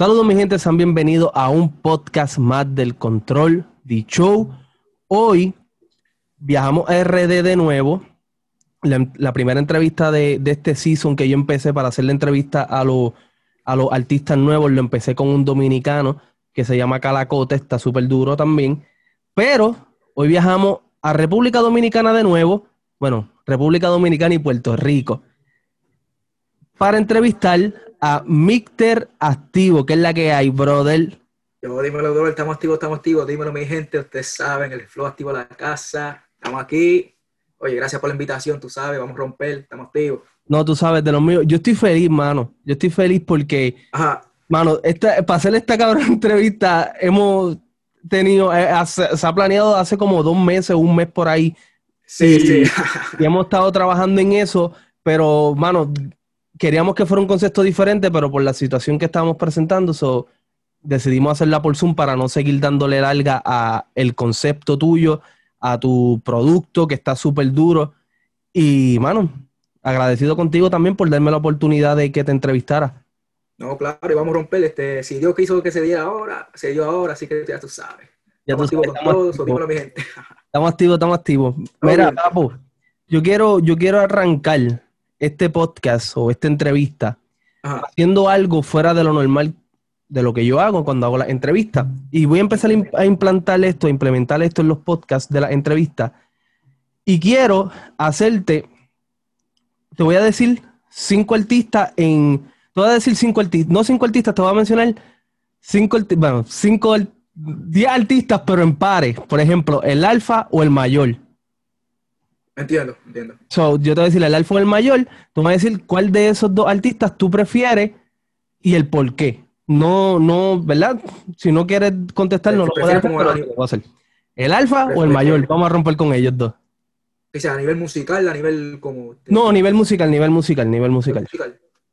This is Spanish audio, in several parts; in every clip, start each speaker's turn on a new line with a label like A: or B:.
A: Saludos mi gente, sean bienvenidos a un podcast más del Control de Show. Hoy viajamos a RD de nuevo. La, primera entrevista de, este season que yo empecé para hacer la entrevista a, los a los artistas nuevos, lo empecé con un dominicano que se llama Calacote, está súper duro también. Pero hoy viajamos a República Dominicana de nuevo, bueno, República Dominicana y Puerto Rico, para entrevistar a Mixter Activo, que es la que hay, brother.
B: Yo, dímelo, brother, estamos activos, estamos activos. Dímelo, mi gente, ustedes saben, el flow activo de la casa. Estamos aquí. Oye, gracias por la invitación, tú sabes, vamos a romper, estamos activos.
A: No, tú sabes, de los míos. Yo estoy feliz, mano. Yo estoy feliz porque, Ajá. mano, esta, para hacer esta cabrón entrevista, hemos tenido, eh, se ha planeado hace como dos meses, un mes por ahí.
B: Sí, sí.
A: y hemos estado trabajando en eso, pero, mano, queríamos que fuera un concepto diferente, pero por la situación que estábamos presentando, decidimos hacerla por Zoom para no seguir dándole larga a el concepto tuyo, a tu producto que está súper duro. Y, mano, agradecido contigo también por darme la oportunidad de que te entrevistara.
B: No, claro, y vamos a romper. Este, si Dios quiso que se diera ahora, se dio ahora, así que ya tú sabes. Ya estamos activos con todos, mi gente.
A: Estamos activos, estamos activos. Mira, Papo, yo quiero, yo quiero arrancar este podcast o esta entrevista haciendo algo fuera de lo normal de lo que yo hago cuando hago la entrevista. Y voy a empezar a implantar esto, a implementar esto en los podcasts de la entrevista. Y quiero hacerte, te voy a decir cinco artistas en, te voy a decir cinco artistas, no cinco artistas, te voy a mencionar cinco, bueno, cinco, diez artistas, pero en pares. Por ejemplo, el alfa o el mayor.
B: Entiendo, entiendo.
A: So, yo te voy a decir el alfa o el mayor, tú me vas a decir cuál de esos dos artistas tú prefieres y el por qué. No, no, ¿verdad? Si no quieres contestar, no lo puedes hacer, pero lo voy a hacer. ¿El alfa o el mayor? Vamos a romper con ellos dos.
B: O sea, a nivel musical, a nivel como...
A: No, a nivel musical, nivel musical, nivel musical.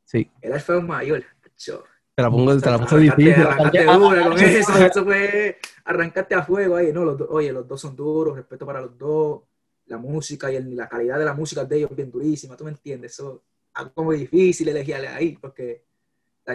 A: Sí.
B: El alfa o el mayor.
A: Te la pongo, te la pongo difícil.
B: Arrancarte dura con eso, eso fue arrancarte a fuego ahí. No, los oye, los dos son duros, respeto para los dos la música y la calidad de la música de ellos es bien durísima, ¿tú me entiendes? Eso es muy difícil elegirle ahí, porque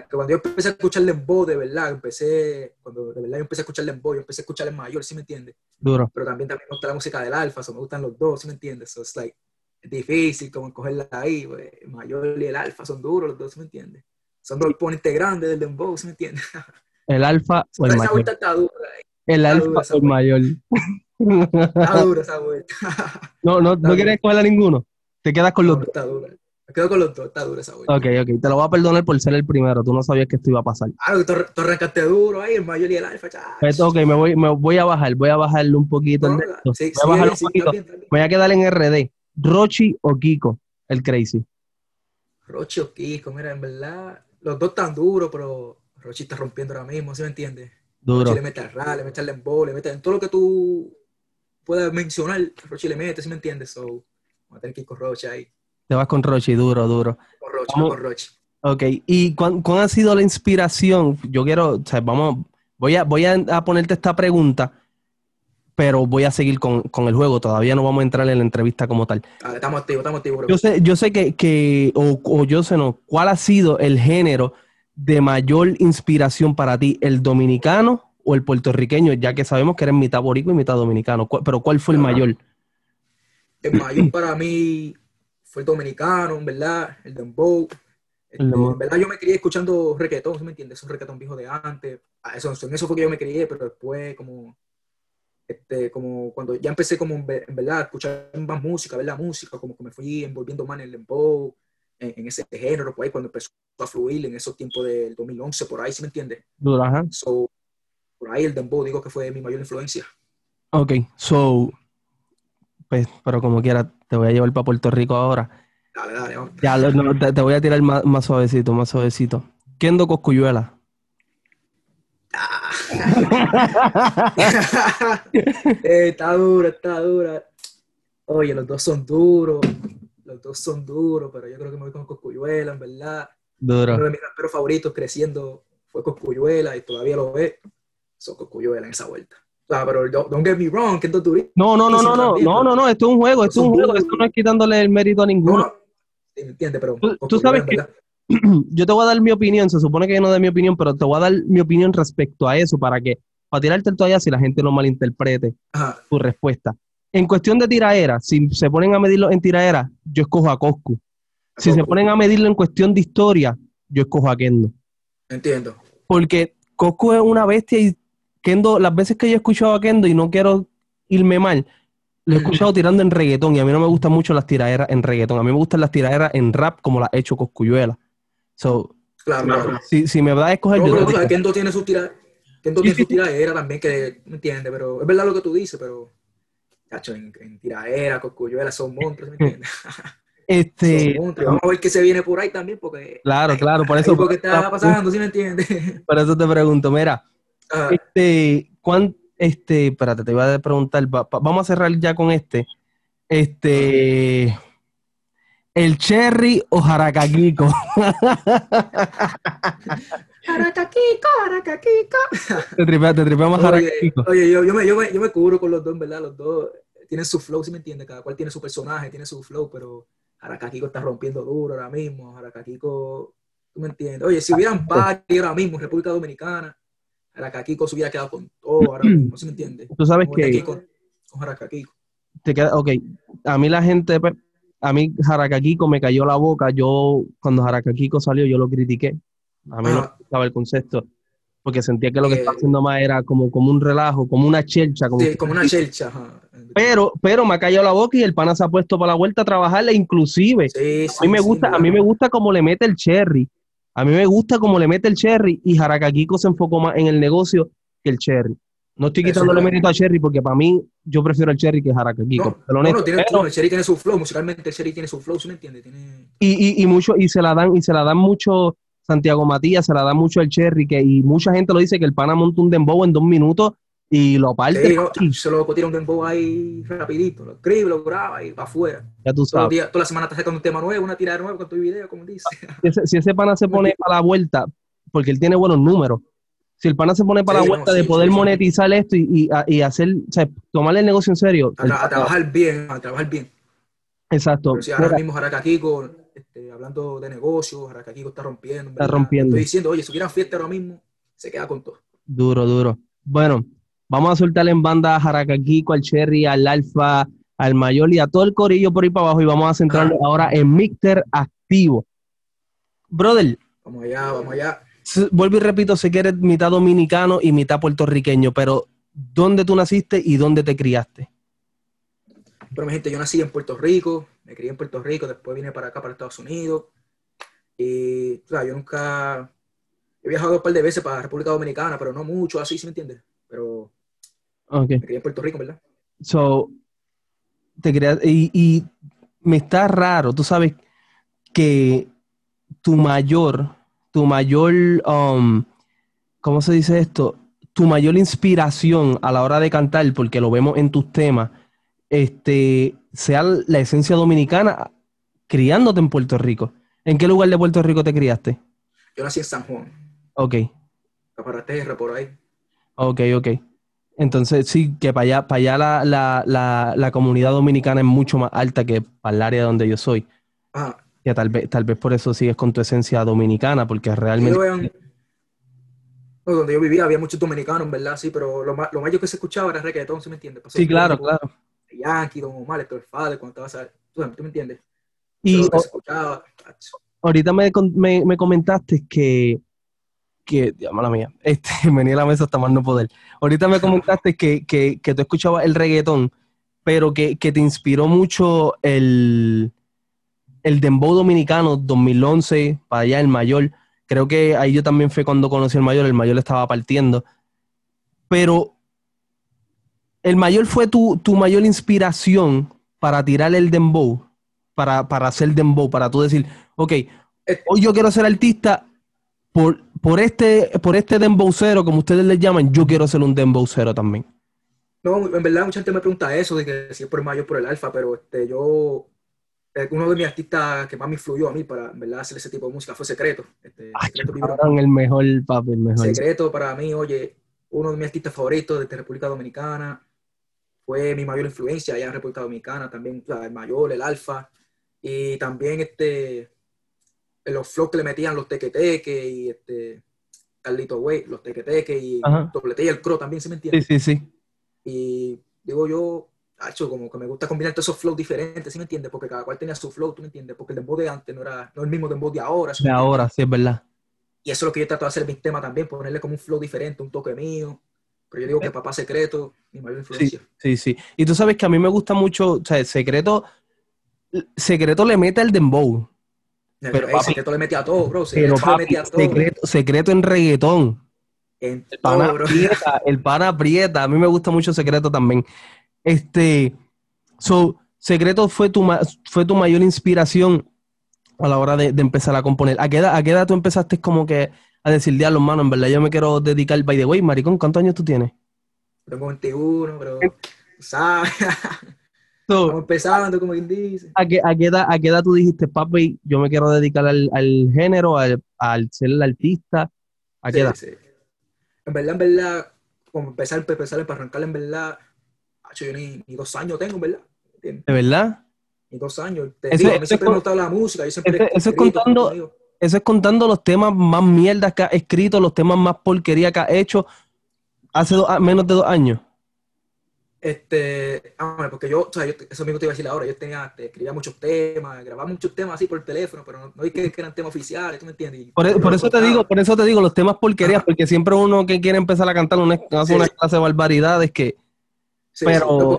B: cuando yo empecé a escuchar Lembo, de verdad, empecé, cuando de verdad yo empecé a escuchar Lembo, yo empecé a escuchar el mayor, ¿sí me entiendes?
A: Duro.
B: Pero también, también me gusta la música del alfa, o me gustan los dos, ¿sí me entiendes? So, es like, difícil como cogerla ahí, pues, el mayor y el alfa son duros los dos, ¿sí me entiendes? Son dos ponentes grandes del Dembow, ¿sí me entiendes?
A: El alfa o el mayor. El alfa o el mayor.
B: Está dura esa vuelta.
A: no, no, no quieres coger a ninguno. Te quedas con los dos.
B: Está dura. Me quedo con los dos, está dura esa vuelta.
A: Ok, ok. Te lo voy a perdonar por ser el primero. Tú no sabías que esto iba a pasar.
B: Ah, tú, tú arrancaste duro ahí, el mayor y el alfa.
A: Pues, ok, me voy, me voy a bajar. Voy a bajarle un poquito. No, sí, voy a bajarle un poquito. voy a quedar en RD. Rochi o Kiko, el crazy.
B: Rochi o Kiko, mira, en verdad, los dos están duros, pero Rochi está rompiendo ahora mismo, ¿sí me entiendes?
A: Duro.
B: Rochi le mete al rap, le mete al lembo, le mete en todo lo que tú pueda mencionar, Rochi le mete, si me entiendes? So, vamos a tener que ir con Rochi ahí.
A: Te vas con Rochi, duro, duro.
B: Con Rochi, con Rochi.
A: Ok, ¿y cuán, ha sido la inspiración? Yo quiero, o sea, vamos, voy a, voy a, ponerte esta pregunta, pero voy a seguir con, el juego. Todavía no vamos a entrar en la entrevista como tal.
B: estamos activos, estamos activos.
A: Yo sé, yo sé que, que o, o, yo sé no, ¿cuál ha sido el género de mayor inspiración para ti? ¿El dominicano o el puertorriqueño, ya que sabemos que eres mitad borico y mitad dominicano. Pero ¿cuál fue el mayor?
B: El mayor para mí fue el dominicano, en verdad, el dembow. Este, en verdad yo me crié escuchando reggaetón, ¿sí me entiendes? Es un reggaetón viejo de antes. Eso, en eso fue que yo me crié, pero después como, este, como cuando ya empecé como en verdad a escuchar más música, ver la música, como que me fui envolviendo más en el dembow, en, ese género, pues ahí cuando empezó a fluir en esos tiempos del 2011, por ahí, ¿sí me entiendes?
A: Ajá
B: por ahí el dembow digo que fue mi mayor influencia.
A: Ok, so, pues, pero como quiera, te voy a llevar para Puerto Rico ahora.
B: Dale, dale, vamos.
A: Ya, te, voy a tirar más, suavecito, más suavecito. Kendo Coscuyuela.
B: Ah. eh, está dura, está dura. Oye, los dos son duros. Los dos son duros, pero yo creo que me voy con Coscuyuela, en verdad.
A: Duro.
B: Uno de mis raperos favoritos creciendo fue Coscuyuela y todavía lo ve. Cuyuela en esa vuelta. Claro, pero don't, get me wrong, que esto
A: No, no, no, no, no, no, no, no, esto es un juego, esto es un juego, esto no es quitándole el mérito a ninguno.
B: No, entiende, pero
A: tú, sabes que yo te voy a dar mi opinión, se supone que yo no doy mi opinión, pero te voy a dar mi opinión respecto a eso para que, para tirarte el todavía si la gente no malinterprete tu respuesta. En cuestión de tiraera, si se ponen a medirlo en tiraera, yo escojo a Coscu. Si se ponen a medirlo en cuestión de historia, yo escojo a Kendo.
B: Entiendo.
A: Porque Coscu es una bestia y Kendo, las veces que yo he escuchado a Kendo y no quiero irme mal, lo he escuchado tirando en reggaetón y a mí no me gustan mucho las tiraderas en reggaetón. A mí me gustan las tiraderas en rap como las he hecho Coscuyuela. So,
B: claro, claro.
A: Si, si, me va a escoger... yo
B: no, Kendo tiene su tiradera. Kendo tiene su tiradera también que me entiende, pero es verdad lo que tú dices, pero... Cacho, en, en tiradera, Coscuyuela son monstruos, ¿me entiendes?
A: Este,
B: Vamos a ver qué se viene por ahí también, porque.
A: Claro, claro, por eso.
B: Porque está pasando, ¿sí me entiendes?
A: Por eso te pregunto, mira, este, ¿cuán, este, espérate, te iba a preguntar, vamos a cerrar ya con este. Este, ¿el cherry o jaracaquico?
B: Jaracaquico, jaracaquico.
A: Te tripeamos, te tripeamos jaracaquico.
B: Oye, yo, yo, me, yo, me, yo me cubro con los dos, ¿verdad? Los dos tienen su flow, ¿sí me entiendes? Cada cual tiene su personaje, tiene su flow, pero Harakakiko está rompiendo duro ahora mismo. Harakakiko, ¿tú me entiendes? Oye, si hubieran party ahora mismo en República Dominicana, Harakakiko se hubiera quedado con todo ahora mismo, ¿sí me entiendes?
A: Tú sabes que...
B: Con, con Harakakiko.
A: Te queda, ok, a mí la gente, pues, a mí Harakakiko me cayó la boca. Yo, cuando Harakakiko salió, yo lo critiqué. A mí no me gustaba el concepto porque sentía que lo que estaba haciendo más era como, como un relajo, como una chelcha. Como
B: sí, como una chelcha.
A: Pero, pero me ha callado la boca y el pana se ha puesto para la vuelta a trabajarle, inclusive. a mí me gusta, a mí me gusta como le mete el cherry. A mí me gusta como le mete el cherry y Harakakiko se enfocó más en el negocio que el cherry. No estoy quitándole mérito a Cherry porque para mí yo prefiero el Cherry que Harakakiko.
B: No, no, tiene, el Cherry tiene su flow, musicalmente el Cherry tiene su flow, ¿sí me? Tiene...
A: Y, y, y, mucho, y se la dan, y se la dan mucho Santiago Matías, se la da mucho el Cherry, que, y mucha gente lo dice que el pana monta un dembow en dos minutos y lo parte.
B: Sí, se lo tira un dembow ahí rapidito, lo escribe, lo graba y va afuera.
A: Ya tú sabes.
B: Toda, la semana te sacando un tema nuevo, una tirada nueva con tu video, como dice.
A: Si ese, pana se pone para la vuelta, porque él tiene buenos números, si el pana se pone para la vuelta de poder monetizar esto y, y, hacer, o sea, tomarle el negocio en serio.
B: A, trabajar bien, a trabajar bien.
A: Exacto.
B: si ahora mismo Harakakiko, este, hablando de negocios, Harakakiko está rompiendo.
A: Está rompiendo.
B: Estoy diciendo, oye, si hubiera fiesta ahora mismo, se queda con todo.
A: Duro, duro. Bueno, Vamos a soltar en banda a Harakakiko, al Cherry, al Alfa, al Mayor y a todo el corillo por ahí para abajo y vamos a centrarnos ahora en Mixter Activo. Brother.
B: Vamos allá, vamos allá.
A: Vuelvo y repito, sé que eres mitad dominicano y mitad puertorriqueño, pero ¿dónde tú naciste y dónde te criaste?
B: Bueno, mi gente, yo nací en Puerto Rico, me crié en Puerto Rico, después vine para acá, para Estados Unidos. Y, o sea, yo nunca he viajado un par de veces para República Dominicana, pero no mucho, así, ¿sí me entiendes? Pero
A: okay.
B: me crié en Puerto Rico, ¿verdad?
A: So, te creas, y, y, me está raro, tú sabes que tu mayor, tu mayor, um, ¿cómo se dice esto? Tu mayor inspiración a la hora de cantar, porque lo vemos en tus temas, este, sea la esencia dominicana criándote en Puerto Rico. ¿En qué lugar de Puerto Rico te criaste?
B: Yo nací en San Juan.
A: Ok.
B: Caparaterra, por ahí.
A: Ok, ok. Entonces, sí, que para allá, para allá la, la, la, la, comunidad dominicana es mucho más alta que para el área donde yo soy.
B: Ah.
A: Ya tal vez, tal vez por eso sigues con tu esencia dominicana, porque realmente.
B: donde yo vivía había muchos dominicanos, ¿verdad? Sí, pero lo, más, lo mayor que se escuchaba era reggaetón, ¿sí me entiendes?
A: sí, claro, claro.
B: Yankee, Don Omar, Héctor Fader, cuando estabas. ¿Tú, ¿Tú me entiendes?
A: Y ahorita me, me, me comentaste que que, Dios, mala mía, este, venía a la mesa hasta más no poder. Ahorita me comentaste que, que, que tú escuchabas el reggaetón, pero que, que te inspiró mucho el, el dembow dominicano 2011, para allá el mayor. Creo que ahí yo también fue cuando conocí al mayor, el mayor estaba partiendo. Pero el mayor fue tu, tu mayor inspiración para tirar el dembow, para, para hacer dembow, para tú decir, ok, eh, hoy yo quiero ser artista por, por este, por este dembowcero, como ustedes le llaman, yo quiero ser un dembowcero también.
B: No, en verdad mucha gente me pregunta eso, de que si es por el mayor por el alfa, pero este, yo, eh, uno de mis artistas que más me influyó a mí para, en verdad, hacer ese tipo de música fue Secreto. Este,
A: Secreto el mejor, papi, el mejor.
B: Secreto para mí, oye, uno de mis artistas favoritos de República Dominicana, fue mi mayor influencia allá en República Dominicana, también el mayor, el alfa, y también este, los flows que le metían los tequeteque y este Carlito Way, los tequeteque y Doblete y el Cro también, ¿se me entiende?
A: Sí, sí, sí.
B: Y digo yo, hecho como que me gusta combinar todos esos flows diferentes, ¿sí me entiendes? Porque cada cual tenía su flow, ¿tú me entiendes? Porque el dembow de antes no era no el mismo dembow de ahora.
A: de ahora, sí, es verdad.
B: Y eso es lo que yo trato de hacer en mi tema también, ponerle como un flow diferente, un toque mío. Pero yo digo que eh. Papá Secreto, mi mayor influencia.
A: Sí, sí, Y tú sabes que a mí me gusta mucho, o sea, Secreto, Secreto le mete el dembow.
B: Pero, el secreto le mete a todo, bro. Secreto
A: pero, le mete a todo. Secreto, secreto en reggaetón. el, pana aprieta, el pana aprieta. A mí me gusta mucho Secreto también. Este, so, Secreto fue tu, fue tu mayor inspiración a la hora de, empezar a componer. ¿A qué, edad, ¿A qué edad tú empezaste como que a decir, diablo, mano, en verdad yo me quiero dedicar, by the way, maricón, ¿cuántos años tú tienes?
B: Tengo 21, pero, ¿sabes? Estamos empezando, como quien dice.
A: ¿A qué, a, qué edad, ¿A qué edad tú dijiste, papi, yo me quiero dedicar al, al género, al, al, ser el artista? ¿A qué edad? Sí.
B: En verdad, en verdad, como empezar, empezar para arrancar, en verdad, yo ni, ni, dos años tengo, en verdad.
A: ¿De verdad?
B: Ni dos años. Te digo, a mí siempre me ha gustado la música. Yo siempre
A: eso, es contando, eso es contando los temas más mierdas que ha escrito, los temas más porquería que ha hecho hace menos de dos años.
B: Este, porque yo, o sea, yo, eso mismo te iba a decir ahora, yo tenía, te escribía muchos temas, grababa muchos temas así por el teléfono, pero no, no que, que, eran temas oficiales, ¿tú me entiendes?
A: por, e, eso te digo, por eso te digo, los temas porquerías, porque siempre uno que quiere empezar a cantar una, hace una clase de barbaridades que...
B: pero...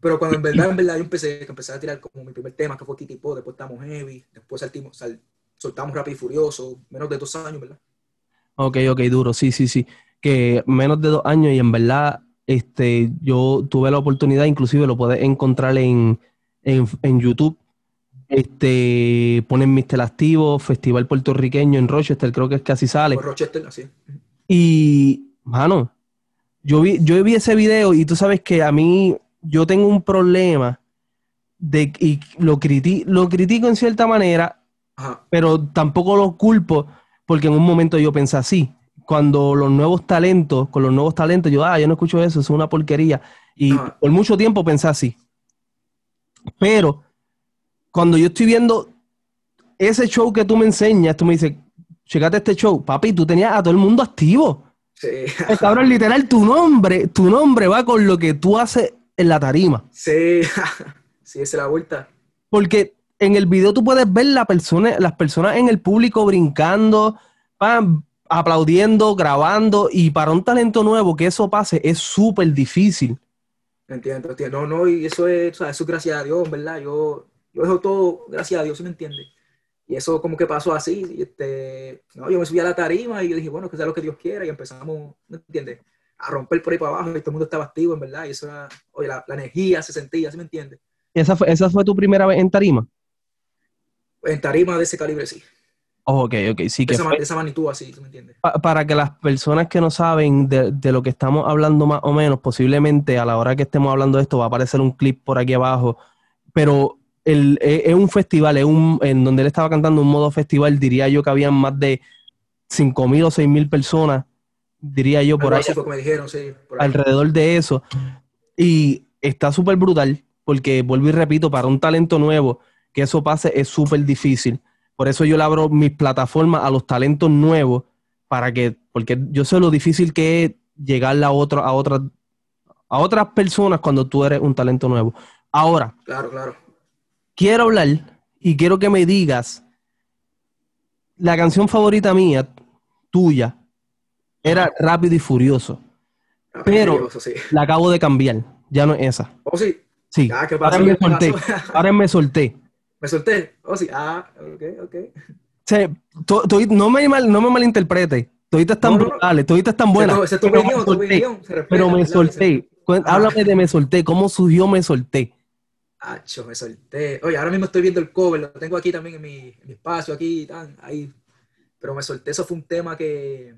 B: pero cuando en verdad, en verdad yo empecé, empecé a tirar como mi primer tema, que fue Kitty Po, después estamos Heavy, después saltimos, soltamos Rápido y Furioso, menos de dos años, ¿verdad? Ok,
A: ok, duro, sí, sí, sí. Que menos de dos años y en verdad este, yo tuve la oportunidad, inclusive lo puedes encontrar en, YouTube. Este, ponen Mister Activo, Festival Puertorriqueño en Rochester, creo que es que así sale.
B: Rochester, así.
A: Y, mano, yo vi, yo vi ese video y tú sabes que a mí, yo tengo un problema de, y lo, lo critico en cierta manera, pero tampoco lo culpo porque en un momento yo pensé así cuando los nuevos talentos, con los nuevos talentos, yo, ah, yo no escucho eso, es una porquería. Y por mucho tiempo pensé así. Pero cuando yo estoy viendo ese show que tú me enseñas, tú me dices, checate este show, papi, tú tenías a todo el mundo activo.
B: Sí.
A: Cabrón, literal, tu nombre, tu nombre va con lo que tú haces en la tarima.
B: Sí, sí, esa es la vuelta.
A: Porque en el video tú puedes ver la persona, las personas en el público brincando, pam, aplaudiendo, grabando, y para un talento nuevo que eso pase es súper difícil.
B: Entiendo, entiendo. No, no, y eso es, o sea, eso es gracias a Dios, ¿verdad? Yo, yo dejo todo gracias a Dios, ¿sí me entiende? Y eso como que pasó así, y este, no, yo me subí a la tarima y yo dije, bueno, que sea lo que Dios quiera, y empezamos, ¿me entiendes? A romper por ahí para abajo, y todo el mundo estaba activo, en verdad, y eso era, oye, la, energía se sentía, ¿sí me entiende?
A: ¿Esa fue, ¿Esa fue tu primera vez en tarima?
B: En tarima de ese calibre, sí.
A: Oh, ok, ok, sí.
B: Que esa, esa magnitud así, ¿tú me entiendes?
A: para que las personas que no saben de, lo que estamos hablando más o menos, posiblemente a la hora que estemos hablando de esto va a aparecer un clip por aquí abajo, pero el, e, es, un festival, es un, en donde él estaba cantando un modo festival, diría yo que habían más de 5.000 o 6.000 personas, diría yo por ahí.
B: me dijeron, sí,
A: alrededor de eso. Y está súper brutal, porque vuelvo y repito, para un talento nuevo, que eso pase es súper difícil. Por eso yo le abro mis plataformas a los talentos nuevos para que, porque yo sé lo difícil que es llegar a, otro, a, otras, a otras personas cuando tú eres un talento nuevo. Ahora,
B: claro, claro.
A: quiero hablar y quiero que me digas la canción favorita mía, tuya, era Rápido y Furioso. pero la acabo de cambiar. Ya no es esa.
B: ¿Oh, sí?
A: Sí.
B: Ah,
A: ahora me solté. Ahora me solté.
B: Me solté. Oh, sí. Ah, ok, ok.
A: no, me mal, no me malinterprete. Toditas están brutales, toditas están buenas. pero, me solté. Háblame de me solté. ¿Cómo surgió me solté?
B: Acho, me solté. Oye, ahora mismo estoy viendo el cover, lo tengo aquí también en mi, en mi espacio, aquí, tan, ahí. Pero me solté, eso fue un tema que,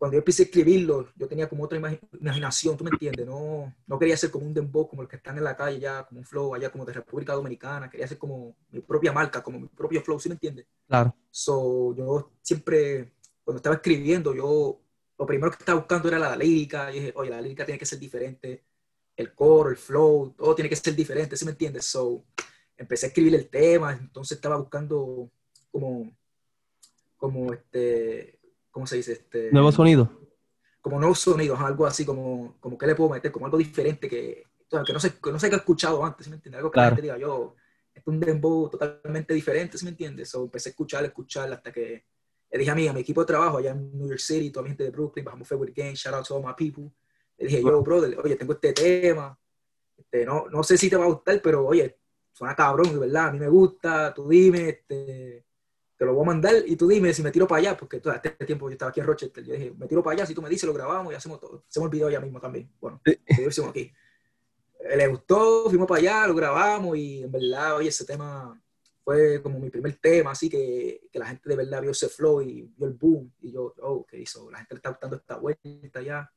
B: cuando yo empecé a escribirlo, yo tenía como otra imaginación, ¿tú me entiendes? No, no quería ser como un dembow, como el que están en la calle ya, como un flow allá como de República Dominicana, quería ser como mi propia marca, como mi propio flow, ¿sí me entiendes?
A: Claro.
B: So, yo siempre, cuando estaba escribiendo, yo lo primero que estaba buscando era la lírica, y dije, oye, la lírica tiene que ser diferente, el coro, el flow, todo tiene que ser diferente, ¿sí me entiendes? So, empecé a escribir el tema, entonces estaba buscando como, como este, ¿cómo se dice? Este,
A: Nuevo sonido.
B: Como nuevos sonidos, algo así, como, como que le puedo meter, como algo diferente que, que no sé, que no sé que he escuchado antes, ¿sí me entiendes? Algo que la gente diga, yo, es un dembow totalmente diferente, ¿sí me entiendes? So, empecé a escuchar, a escuchar hasta que le dije a mí, a mi equipo de trabajo allá en New York City, toda mi gente de Brooklyn, bajamos February Game, shout out to all my people. Le dije, yo, brother, oye, tengo este tema, este, no, no sé si te va a gustar, pero oye, suena cabrón, de verdad, a mí me gusta, tú dime, este, te lo voy a mandar y tú dime si me tiro para allá, porque todo este tiempo yo estaba aquí en Rochester, yo dije, me tiro para allá, si tú me dices, lo grabamos y hacemos todo, hacemos el video ya mismo también. Bueno, lo hicimos aquí. Eh, le gustó, fuimos para allá, lo grabamos y en verdad, oye, ese tema fue como mi primer tema, así que, que la gente de verdad vio ese flow y vio el boom y yo, oh, ¿qué hizo? La gente le está gustando esta vuelta ya.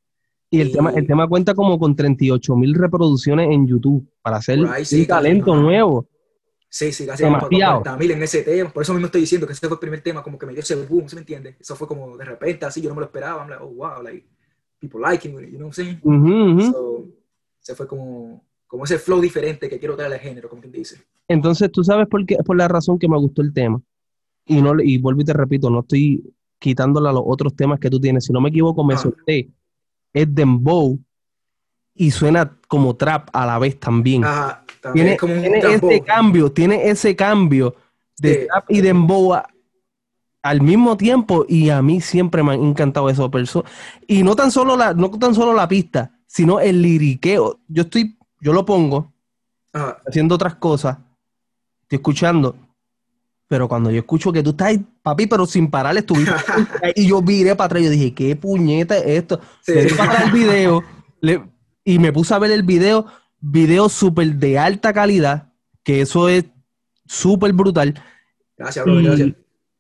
A: Y el, tema, el tema cuenta como con 38 mil reproducciones en YouTube para hacer un talento nuevo.
B: Sí, sí, casi Demasiado. mil en ese tema. Por eso mismo estoy diciendo que ese fue el primer tema, como que me dio ese boom, ¿sí me entiendes? Eso fue como de repente, así, yo no me lo esperaba. I'm like, oh, wow, like, people liking it, you know what I'm saying? So, se fue como, como ese flow diferente que quiero traer al género, como quien dice.
A: Entonces, tú sabes por qué, por la razón que me gustó el tema. Y, no, y vuelvo y te repito, no estoy quitándole a los otros temas que tú tienes. Si no me equivoco, me ah. solté. Es Dembow y suena como trap a la vez también. Tiene, ese cambio, tiene ese cambio de trap y Dembow al mismo tiempo y a mí siempre me han encantado esos personas. Y no tan solo la, no tan solo la pista, sino el liriqueo. Yo estoy, yo lo pongo haciendo otras cosas, estoy escuchando, pero cuando yo escucho que tú estás papi, pero sin parar, estuviste y yo viré para atrás, yo dije, ¿qué puñeta es esto? Para el video y me puse a ver el video, video súper de alta calidad, que eso es súper brutal.
B: Gracias, bro, gracias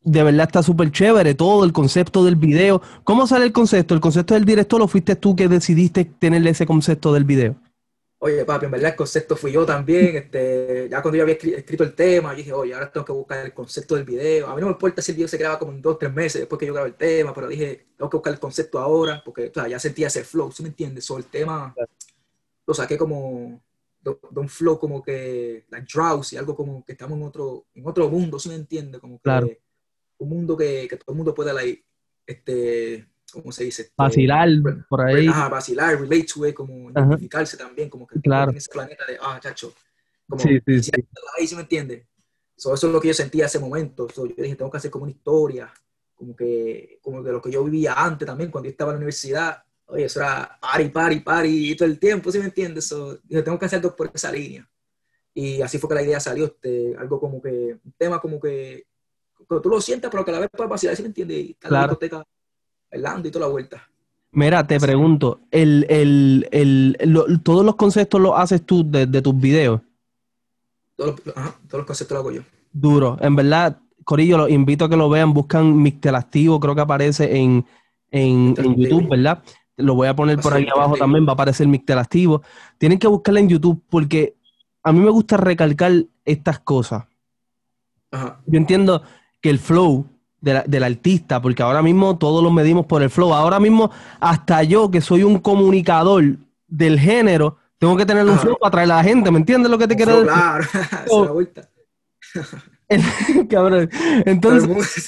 A: de verdad está súper chévere todo el concepto del video. ¿Cómo sale el concepto? ¿El concepto del director o fuiste tú que decidiste tenerle ese concepto del video?
B: Oye, papi, en verdad el concepto fui yo también. Este, ya cuando yo había escrito el tema, yo dije, oye, ahora tengo que buscar el concepto del video. A mí no me importa si el video se graba como en dos, tres meses después que yo grabo el tema, pero dije, tengo que buscar el concepto ahora, porque ya sentía ese flow, ¿sí me entiendes? So, el tema lo saqué como de, un flow como que, like drowsy, algo como que estamos en otro, en otro mundo, ¿sí me entiendes? Como que, claro un mundo que, que todo el mundo pueda, like, este, ¿cómo se dice? Este,
A: vacilar por ahí.
B: Ajá, vacilar, relate to it, como identificarse también, como que
A: claro.
B: en ese planeta de, ah, chacho, como, sí, sí, sí. ahí se me entiende. eso es lo que yo sentía en ese momento. yo dije, tengo que hacer como una historia, como que, como de lo que yo vivía antes también, cuando yo estaba en la universidad. Oye, eso era party, party, party, todo el tiempo, ¿sí me entiendes? So, dije, tengo que hacer algo por esa línea. Y así fue que la idea salió, este, algo como que, un tema como que tú lo sientas, pero que a la vez puedes vacilar, ¿sí me entiendes? Y
A: claro.
B: la bailando y toda la vuelta.
A: Mira, te pregunto, el, el, el, ¿todos los conceptos los haces tú de, de tus videos?
B: Todos los, ajá, todos los conceptos los hago yo.
A: Duro. En verdad, Corillo, los invito a que lo vean. Buscan Mixtel Activo, creo que aparece en, en, en YouTube, ¿verdad? Lo voy a poner por ahí abajo también, va a aparecer Mixtel Activo. Tienen que buscarla en YouTube porque a mí me gusta recalcar estas cosas. Ajá. Yo entiendo que el flow del artista, porque ahora mismo todos lo medimos por el flow. Ahora mismo, hasta yo, que soy un comunicador del género, tengo que tener un flow para atraer a la gente, ¿me entiendes lo que te quiero decir?
B: Claro, oh. vuelta.
A: Cabrón. Entonces,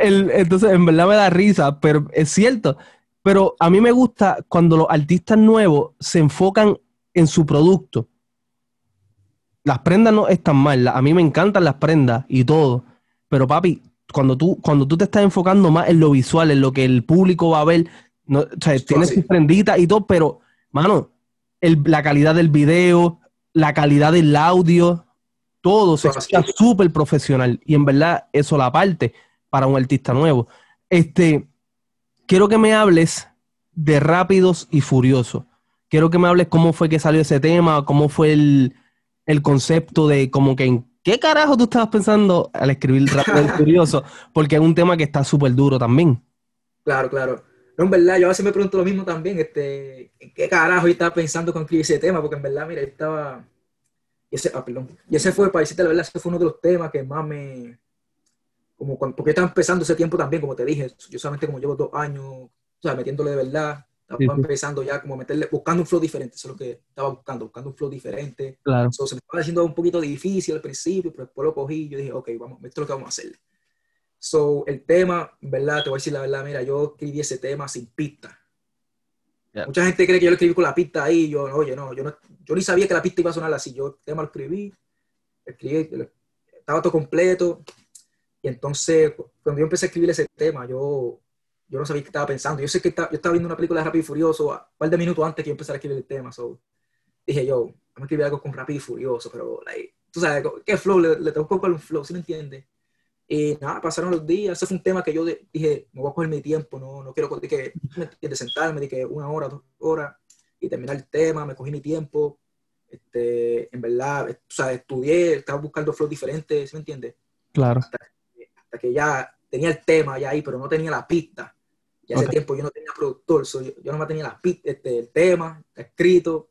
A: entonces, en verdad me da risa, pero es cierto. Pero a mí me gusta cuando los artistas nuevos se enfocan en su producto. Las prendas no están mal, a mí me encantan las prendas y todo pero papi, cuando tú, cuando tú te estás enfocando más en lo visual, en lo que el público va a ver, no, o sea, tienes tus prenditas y todo, pero, mano, la calidad del video, la calidad del audio, todo se escucha súper profesional. Y en verdad, eso la parte para un artista nuevo. Este, quiero que me hables de Rápidos y Furiosos. Quiero que me hables cómo fue que salió ese tema, cómo fue el, el concepto de como que en ¿Qué carajo tú estabas pensando al escribir Rápido y Furioso? Porque es un tema que está súper duro también.
B: Claro, claro. No, en verdad, yo a veces me pregunto lo mismo también, este, ¿en qué carajo yo estaba pensando con escribir ese tema? Porque en verdad, mira, estaba... Y ese, ah, perdón. Y ese fue, para decirte la verdad, ese fue uno de los temas que más me... Como cuando, porque estaba empezando ese tiempo también, como te dije, yo solamente como llevo dos años, o sea, metiéndole de verdad, Estaba empezando ya como meterle, buscando un flow diferente, eso es lo que estaba buscando, buscando un flow diferente.
A: Claro.
B: se me estaba haciendo un poquito difícil al principio, pero después lo cogí y yo dije, ok, vamos, esto es lo que vamos a hacer. So, el tema, ¿verdad? Te voy a decir la verdad, mira, yo escribí ese tema sin pista. Mucha gente cree que yo lo escribí con la pista ahí, yo, oye, no, yo no, yo ni sabía que la pista iba a sonar así, yo el tema lo escribí, escribí, estaba todo completo, y entonces, cuando yo empecé a escribir ese tema, yo yo no sabía qué estaba pensando. Yo sé que yo estaba viendo una película de Rápido y Furioso un par de minutos antes que yo empezara a escribir el tema. So, dije yo, vamos a escribir algo con Rápido y Furioso, pero like, tú sabes, ¿qué flow? Le, le tengo que buscar un flow, ¿sí me entiendes? Y nada, pasaron los días. Ese fue un tema que yo dije, me voy a coger mi tiempo, no, no quiero que, de sentarme, de que una hora, dos horas y terminar el tema. Me cogí mi tiempo. Este, en verdad, tú sabes, estudié, estaba buscando flow diferentes, ¿sí me entiendes?
A: Claro.
B: Hasta, que ya tenía el tema ya ahí, pero no tenía la pista. Y hace tiempo yo no tenía productor, yo, yo no tenía la pista, este, el tema escrito.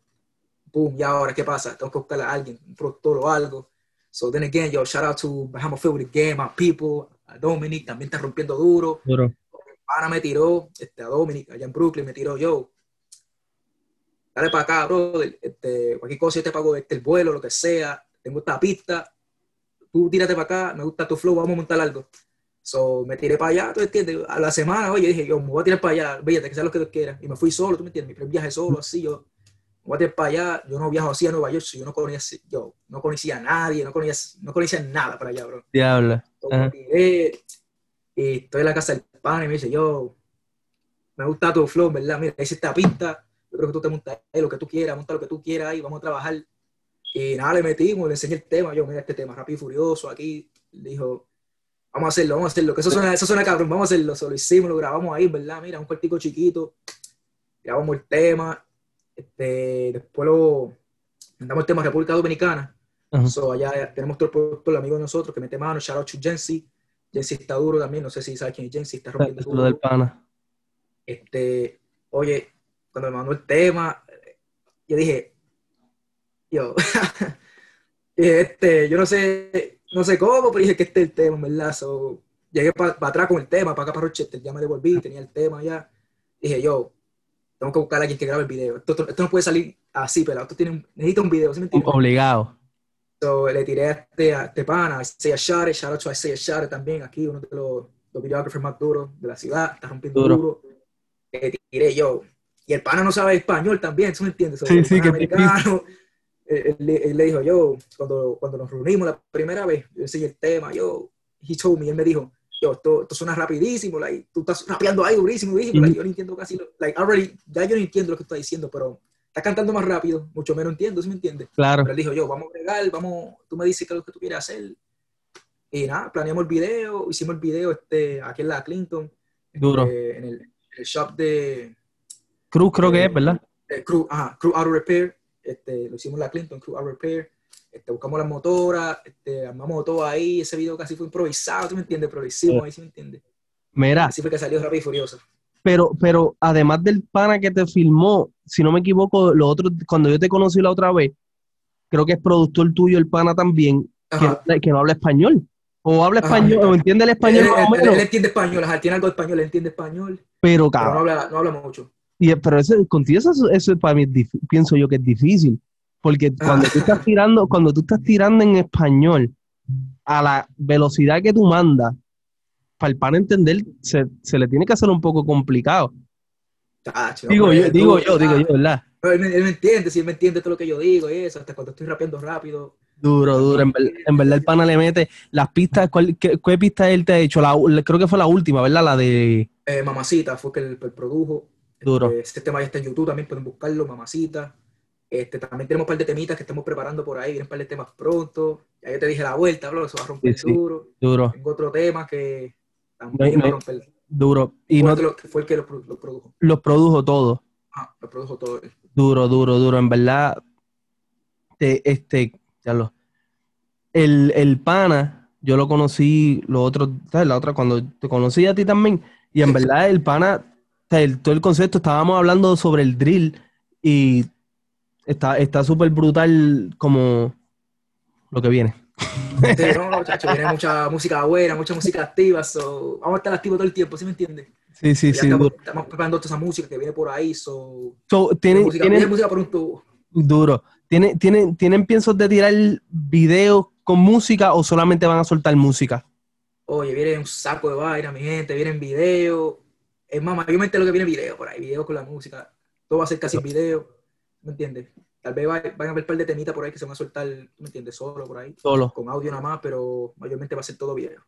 B: Boom, y ahora, ¿qué pasa? Tengo que buscar a alguien, un productor o algo. So then again, yo, shout out to Bahama Favorite Game, my people, a Dominic, también está rompiendo duro.
A: Duro.
B: Pana me tiró, este, a Dominic, allá en Brooklyn, me tiró yo. Dale para acá, bro. Este, cualquier cosa yo te pago este, el vuelo, lo que sea. Tengo esta pista. Tú tírate para acá, me gusta tu flow, vamos a montar algo. So, me tiré para allá, ¿tú entiendes? A la semana, oye, dije, yo me voy a tirar para allá, véate, que sea lo que tú quieras. Y me fui solo, ¿tú me entiendes? Mi primer viaje solo, así, yo me voy a tirar para allá. Yo no viajo así a Nueva York, yo no conocía, yo no conocía a nadie, no conocía, no conocía nada para allá, bro.
A: Diablo.
B: me tiré, y estoy en la casa del pan y me dice, yo, me gusta tu flow, ¿verdad? Mira, hice esta pista, yo creo que tú te montas ahí lo que tú quieras, monta lo que tú quieras ahí, vamos a trabajar. Y nada, le metimos, le enseñé el tema, yo, mira este tema, rápido y furioso, aquí, dijo, vamos a hacerlo, vamos a hacerlo, que eso suena, eso suena cabrón, vamos a hacerlo, lo hicimos, lo grabamos ahí, ¿verdad? Mira, un cuartico chiquito, grabamos el tema, este, después lo mandamos el tema a República Dominicana, so, allá tenemos todo el, amigo de nosotros que mete mano, shout out to Jensi, Jensi está duro también, no sé si sabes quién es Jensi, está rompiendo
A: del pana.
B: Este, oye, cuando me mandó el tema, yo dije, yo, este, yo no sé, no sé cómo, pero dije que este es el tema, ¿verdad? llegué para atrás con el tema, para acá para Rochester, ya me devolví, tenía el tema ya. Dije yo, tengo que buscar a alguien que grabe el video. Esto, esto no puede salir así, pero esto tiene un, necesita un video, ¿sí me entiendes?
A: Obligado.
B: So, le tiré a este, a este pana, a Isaiah Share, shout out to Isaiah Share también, aquí, uno de los, los videógrafos más duros de la ciudad, está rompiendo duro. Le tiré yo. Y el pana no sabe español también, ¿tú me entiendes?
A: sí, sí, que americano
B: él, le dijo, yo, cuando, cuando nos reunimos la primera vez, yo enseñé el tema, yo, he told me, él me dijo, yo, esto, esto suena rapidísimo, like, tú estás rapeando ahí durísimo, durísimo, yo no entiendo casi, lo, like, already, ya yo no entiendo lo que estás diciendo, pero estás cantando más rápido, mucho menos entiendo, ¿sí me entiendes?
A: Claro.
B: Pero él dijo, yo, vamos a regar, vamos, tú me dices qué es lo que tú quieres hacer. Y nada, planeamos el video, hicimos el video este, aquí en la Clinton.
A: Duro.
B: Este, en, el, el, shop de...
A: Cruz creo que es, ¿verdad?
B: Cruz, ajá, Cruz Auto Repair este, lo hicimos la Clinton Crew Repair, este, buscamos las motoras, este, armamos todo ahí, ese video casi fue improvisado, ¿tú me entiendes? Pero lo hicimos ahí, ¿sí me entiendes?
A: Mira.
B: Así fue que salió Rápido y Furioso.
A: Pero, pero además del pana que te filmó, si no me equivoco, lo otro, cuando yo te conocí la otra vez, creo que es productor tuyo el pana también, que, que, no habla español. O habla español, o entiende el español.
B: Él, él, entiende español, tiene algo de español, él entiende español.
A: Pero, cabrón.
B: no, habla, no habla mucho.
A: Y, pero eso, contigo eso, eso para mí pienso yo que es difícil. Porque ah. cuando tú estás tirando, cuando tú estás tirando en español a la velocidad que tú mandas, para el pan entender, se, se le tiene que hacer un poco complicado. digo, yo, digo yo, digo yo, ¿verdad?
B: Él me, él me, entiende, si él me entiende todo lo que yo digo y eso, hasta cuando estoy rapeando rápido.
A: Duro, duro. En, en verdad el pana le mete las pistas. ¿cuál, qué, pista él te ha hecho? La, creo que fue la última, ¿verdad? La de...
B: Eh, Mamacita, fue que él produjo.
A: Duro.
B: Este, tema ya está en YouTube, también pueden buscarlo, mamacita. Este, también tenemos un par de temitas que estamos preparando por ahí, vienen un par de temas pronto. Ya yo te dije la vuelta, bro, eso va a romper duro.
A: Duro.
B: Tengo otro tema que también va a romper.
A: Duro.
B: Y no, fue el que lo, produjo.
A: Los produjo todo.
B: Ah, lo produjo todo.
A: Duro, duro, duro. En verdad, te, este, ya lo. El, el pana, yo lo conocí, lo otro, ¿sabes? La otra, cuando te conocí a ti también, y en verdad el pana todo el concepto, estábamos hablando sobre el drill y está súper brutal como lo que viene.
B: Sí, no, muchachos, viene mucha música buena, mucha música activa, vamos a estar activos todo el tiempo, ¿sí me entiendes?
A: Sí, sí, sí.
B: Estamos, estamos, preparando toda esa música que viene por ahí. So,
A: so tienen,
B: música,
A: tienen,
B: música por un tubo.
A: Duro. ¿Tienen, tienen, ¿Tienen piensos de tirar videos con música o solamente van a soltar música?
B: Oye, viene un saco de vaina, mi gente, vienen videos. Es más, mayormente lo que viene video por ahí, videos con la música. Todo va a ser casi video. ¿Me entiendes? Tal vez van a haber un par de temitas por ahí que se van a soltar, ¿me entiendes? Solo por ahí.
A: Solo.
B: Con audio nada más, pero mayormente va a ser todo video.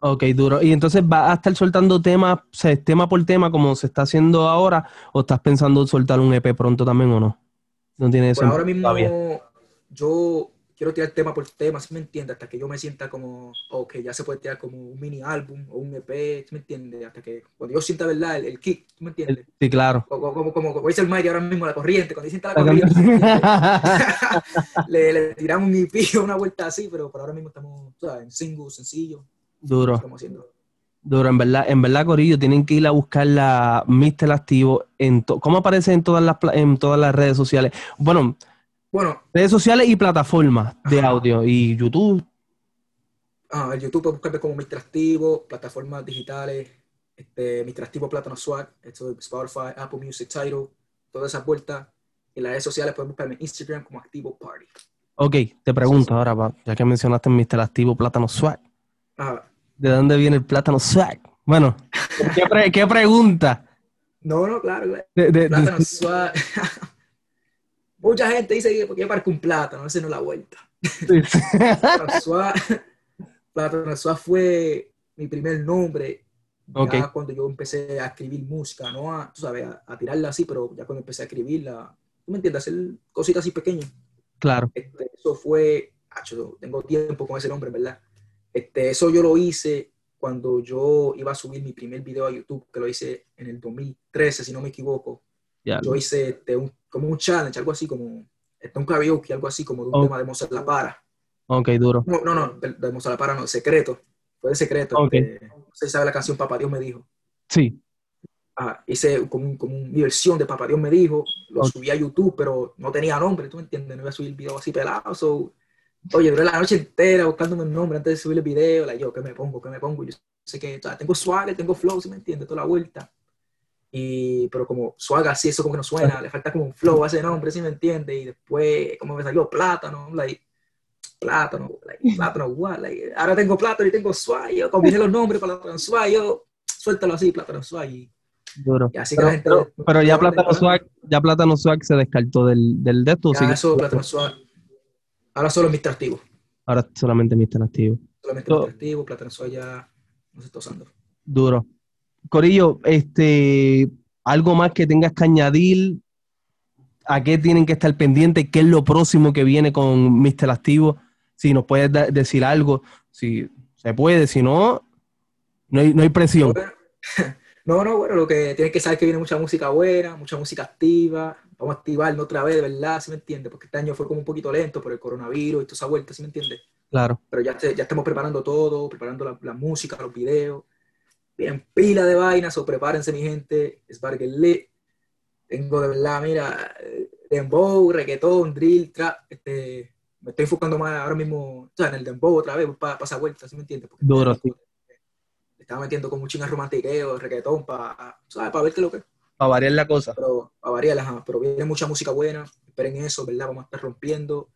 A: Ok, duro. ¿Y entonces va a estar soltando temas, o sea, tema por tema como se está haciendo ahora? ¿O estás pensando soltar un EP pronto también o no? No tiene
B: Por ahora mismo yo quiero tirar tema por tema, ¿sí me entiendes? Hasta que yo me sienta como, o que ya se puede tirar como un mini álbum o un EP, ¿sí me entiendes? Hasta que cuando yo sienta, ¿verdad? El, el kick, ¿sí me entiendes?
A: Sí, claro.
B: Como, como, como, como dice el Mike ahora mismo, la corriente, cuando yo sienta la corriente, le, le, tiramos un EP o una vuelta así, pero por ahora mismo estamos, ¿sabes? En single, sencillo.
A: Duro.
B: Estamos haciendo.
A: Duro, en verdad, en verdad, Corillo, tienen que ir a buscar la Mister Activo. En ¿Cómo aparece en todas las en todas las redes sociales? Bueno,
B: bueno,
A: redes sociales y plataformas de audio y YouTube.
B: Ah, el YouTube puedes buscarme como Mr. Activo, plataformas digitales, este, Mr. Activo Plátano Swag, esto Spotify, Apple Music, Title, todas esas vueltas. En las redes sociales puedes buscarme en Instagram como Activo Party.
A: Ok, te pregunto ahora, ya que mencionaste Mr. Activo Plátano Swag.
B: Ajá.
A: ¿De dónde viene el plátano swag? Bueno, ¿qué, pre qué pregunta?
B: No, no, claro. claro.
A: De, de,
B: plátano
A: de...
B: swag. Mucha gente dice que porque yo parezco un plátano, ese no es la vuelta.
A: Sí.
B: plátano, swag fue mi primer nombre. Ya
A: Ok.
B: cuando yo empecé a escribir música, no a, tú sabes, a, a tirarla así, pero ya cuando empecé a escribirla, tú me entiendes, hacer cositas así pequeñas.
A: Claro.
B: Este, eso fue, acho, tengo tiempo con ese nombre, ¿verdad? Este, eso yo lo hice cuando yo iba a subir mi primer video a YouTube, que lo hice en el 2013, si no me equivoco.
A: Ya.
B: Yo hice este, un, como un challenge, algo así como este, un karaoke, algo así como de un
A: Oh.
B: tema de Mozart La Para.
A: Ok, duro.
B: No, no, no, de, de Mozart La Para, no, secreto. Fue de secreto.
A: Ok.
B: este, no sé si sabe la canción Papá Dios me dijo.
A: Sí.
B: Ah, hice como, como un- mi versión de Papá Dios me dijo, lo
A: Ok.
B: subí a YouTube, pero no tenía nombre, ¿tú me entiendes? No iba a subir el video así pelado, so, oye, duré la noche entera buscándome un nombre antes de subir el video, like, yo, ¿qué me pongo? ¿Qué me pongo? Yo sé que o sea, tengo swagger, tengo flow, ¿sí me entiendes? Toda la vuelta. Y, pero como swagger así, eso como que no suena, le falta como un flow a ese nombre, ¿sí me entiendes? Y después, como me salió plátano, like, plátano, like, plátano, what? Like, ahora tengo plátano y tengo swag, yo combiné los nombres para plátano swag, yo, suéltalo así, plátano swag, y
A: Duro.
B: y así que
A: Pero,
B: la gente.
A: pero- pero ya Plátano Swag, ya Plátano Swag se descartó del, del de esto.
B: Ya, eso, plátano. Ahora solo Mr. Activo.
A: Ahora solamente Mr. Activo.
B: Solamente
A: So-
B: Mr. Activo, plátano suave ya no se está usando.
A: Duro. Corillo, este, algo más que tengas que añadir, a qué tienen que estar pendientes, qué es lo próximo que viene con Mr. Activo, si nos puedes decir algo, si se puede, si no, no hay, no hay presión.
B: No, no, bueno, lo que tienes que saber es que viene mucha música buena, mucha música activa. Vamos a activarnos otra vez, de verdad, ¿sí me entiendes? Porque este año fue como un poquito lento por el coronavirus y toda esa vuelta, ¿sí me entiendes?
A: Claro.
B: Pero ya, ya estamos preparando todo, preparando la, la música, los videos. Bien, pila de vainas, o prepárense, mi gente. Es Lit. Tengo de verdad, mira, eh, dembow, reggaetón, drill, trap. Este, me estoy enfocando más ahora mismo, o sea, en el dembow otra vez, para esa vuelta, ¿sí me entiendes? Porque
A: Duro,
B: año, le estaba metiendo con mucho romantiqueo, reggaetón, para, ¿sabes? Para ver qué es lo que
A: Para variar la cosa.
B: pero a variar, ajá, pero viene mucha música buena, esperen eso, ¿verdad? Vamos a estar rompiendo.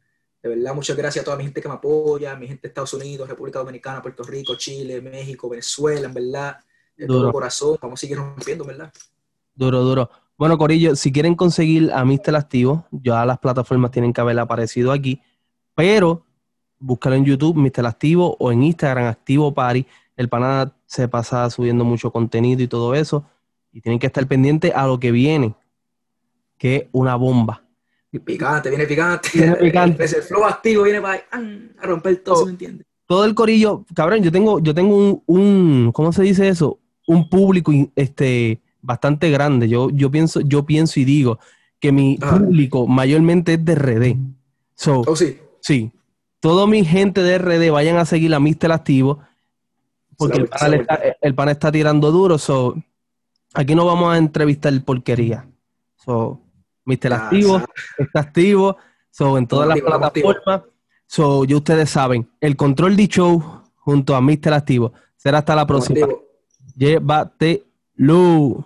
B: De verdad, muchas gracias a toda mi gente que me apoya, mi gente de Estados Unidos, República Dominicana, Puerto Rico, Chile, México, Venezuela, en verdad, de
A: Duro.
B: todo corazón, vamos a seguir rompiendo, en ¿verdad?
A: Duro, duro. Bueno, Corillo, si quieren conseguir a Mr. Activo, ya las plataformas tienen que haber aparecido aquí, pero búscalo en YouTube, Mr. Activo, o en Instagram, Activo Party. El pana se pasa subiendo mucho contenido y todo eso, y tienen que estar pendientes a lo que viene, que es una bomba.
B: Picante, viene picante.
A: Viene picante.
B: Ese flow activo viene para a romper todo, ¿sí me entiendes?
A: Todo el corillo, cabrón, yo tengo, yo tengo un, un, ¿cómo se dice eso? Un público este, bastante grande. Yo, yo pienso, yo pienso y digo que mi
B: Ajá.
A: público mayormente es de RD. So,
B: Oh, sí.
A: Sí. Toda mi gente de RD vayan a seguir a Mr. Activo. Porque
B: la
A: el pana,
B: la
A: está, el pana está tirando duro. So, aquí no vamos a entrevistar porquería. So, Mr.
B: Ya,
A: Activo está activo. So, en todas las plataformas. So, ya ustedes saben. El control de show junto a Mr. Activo. Será hasta la próxima. Llévatelo. Lu.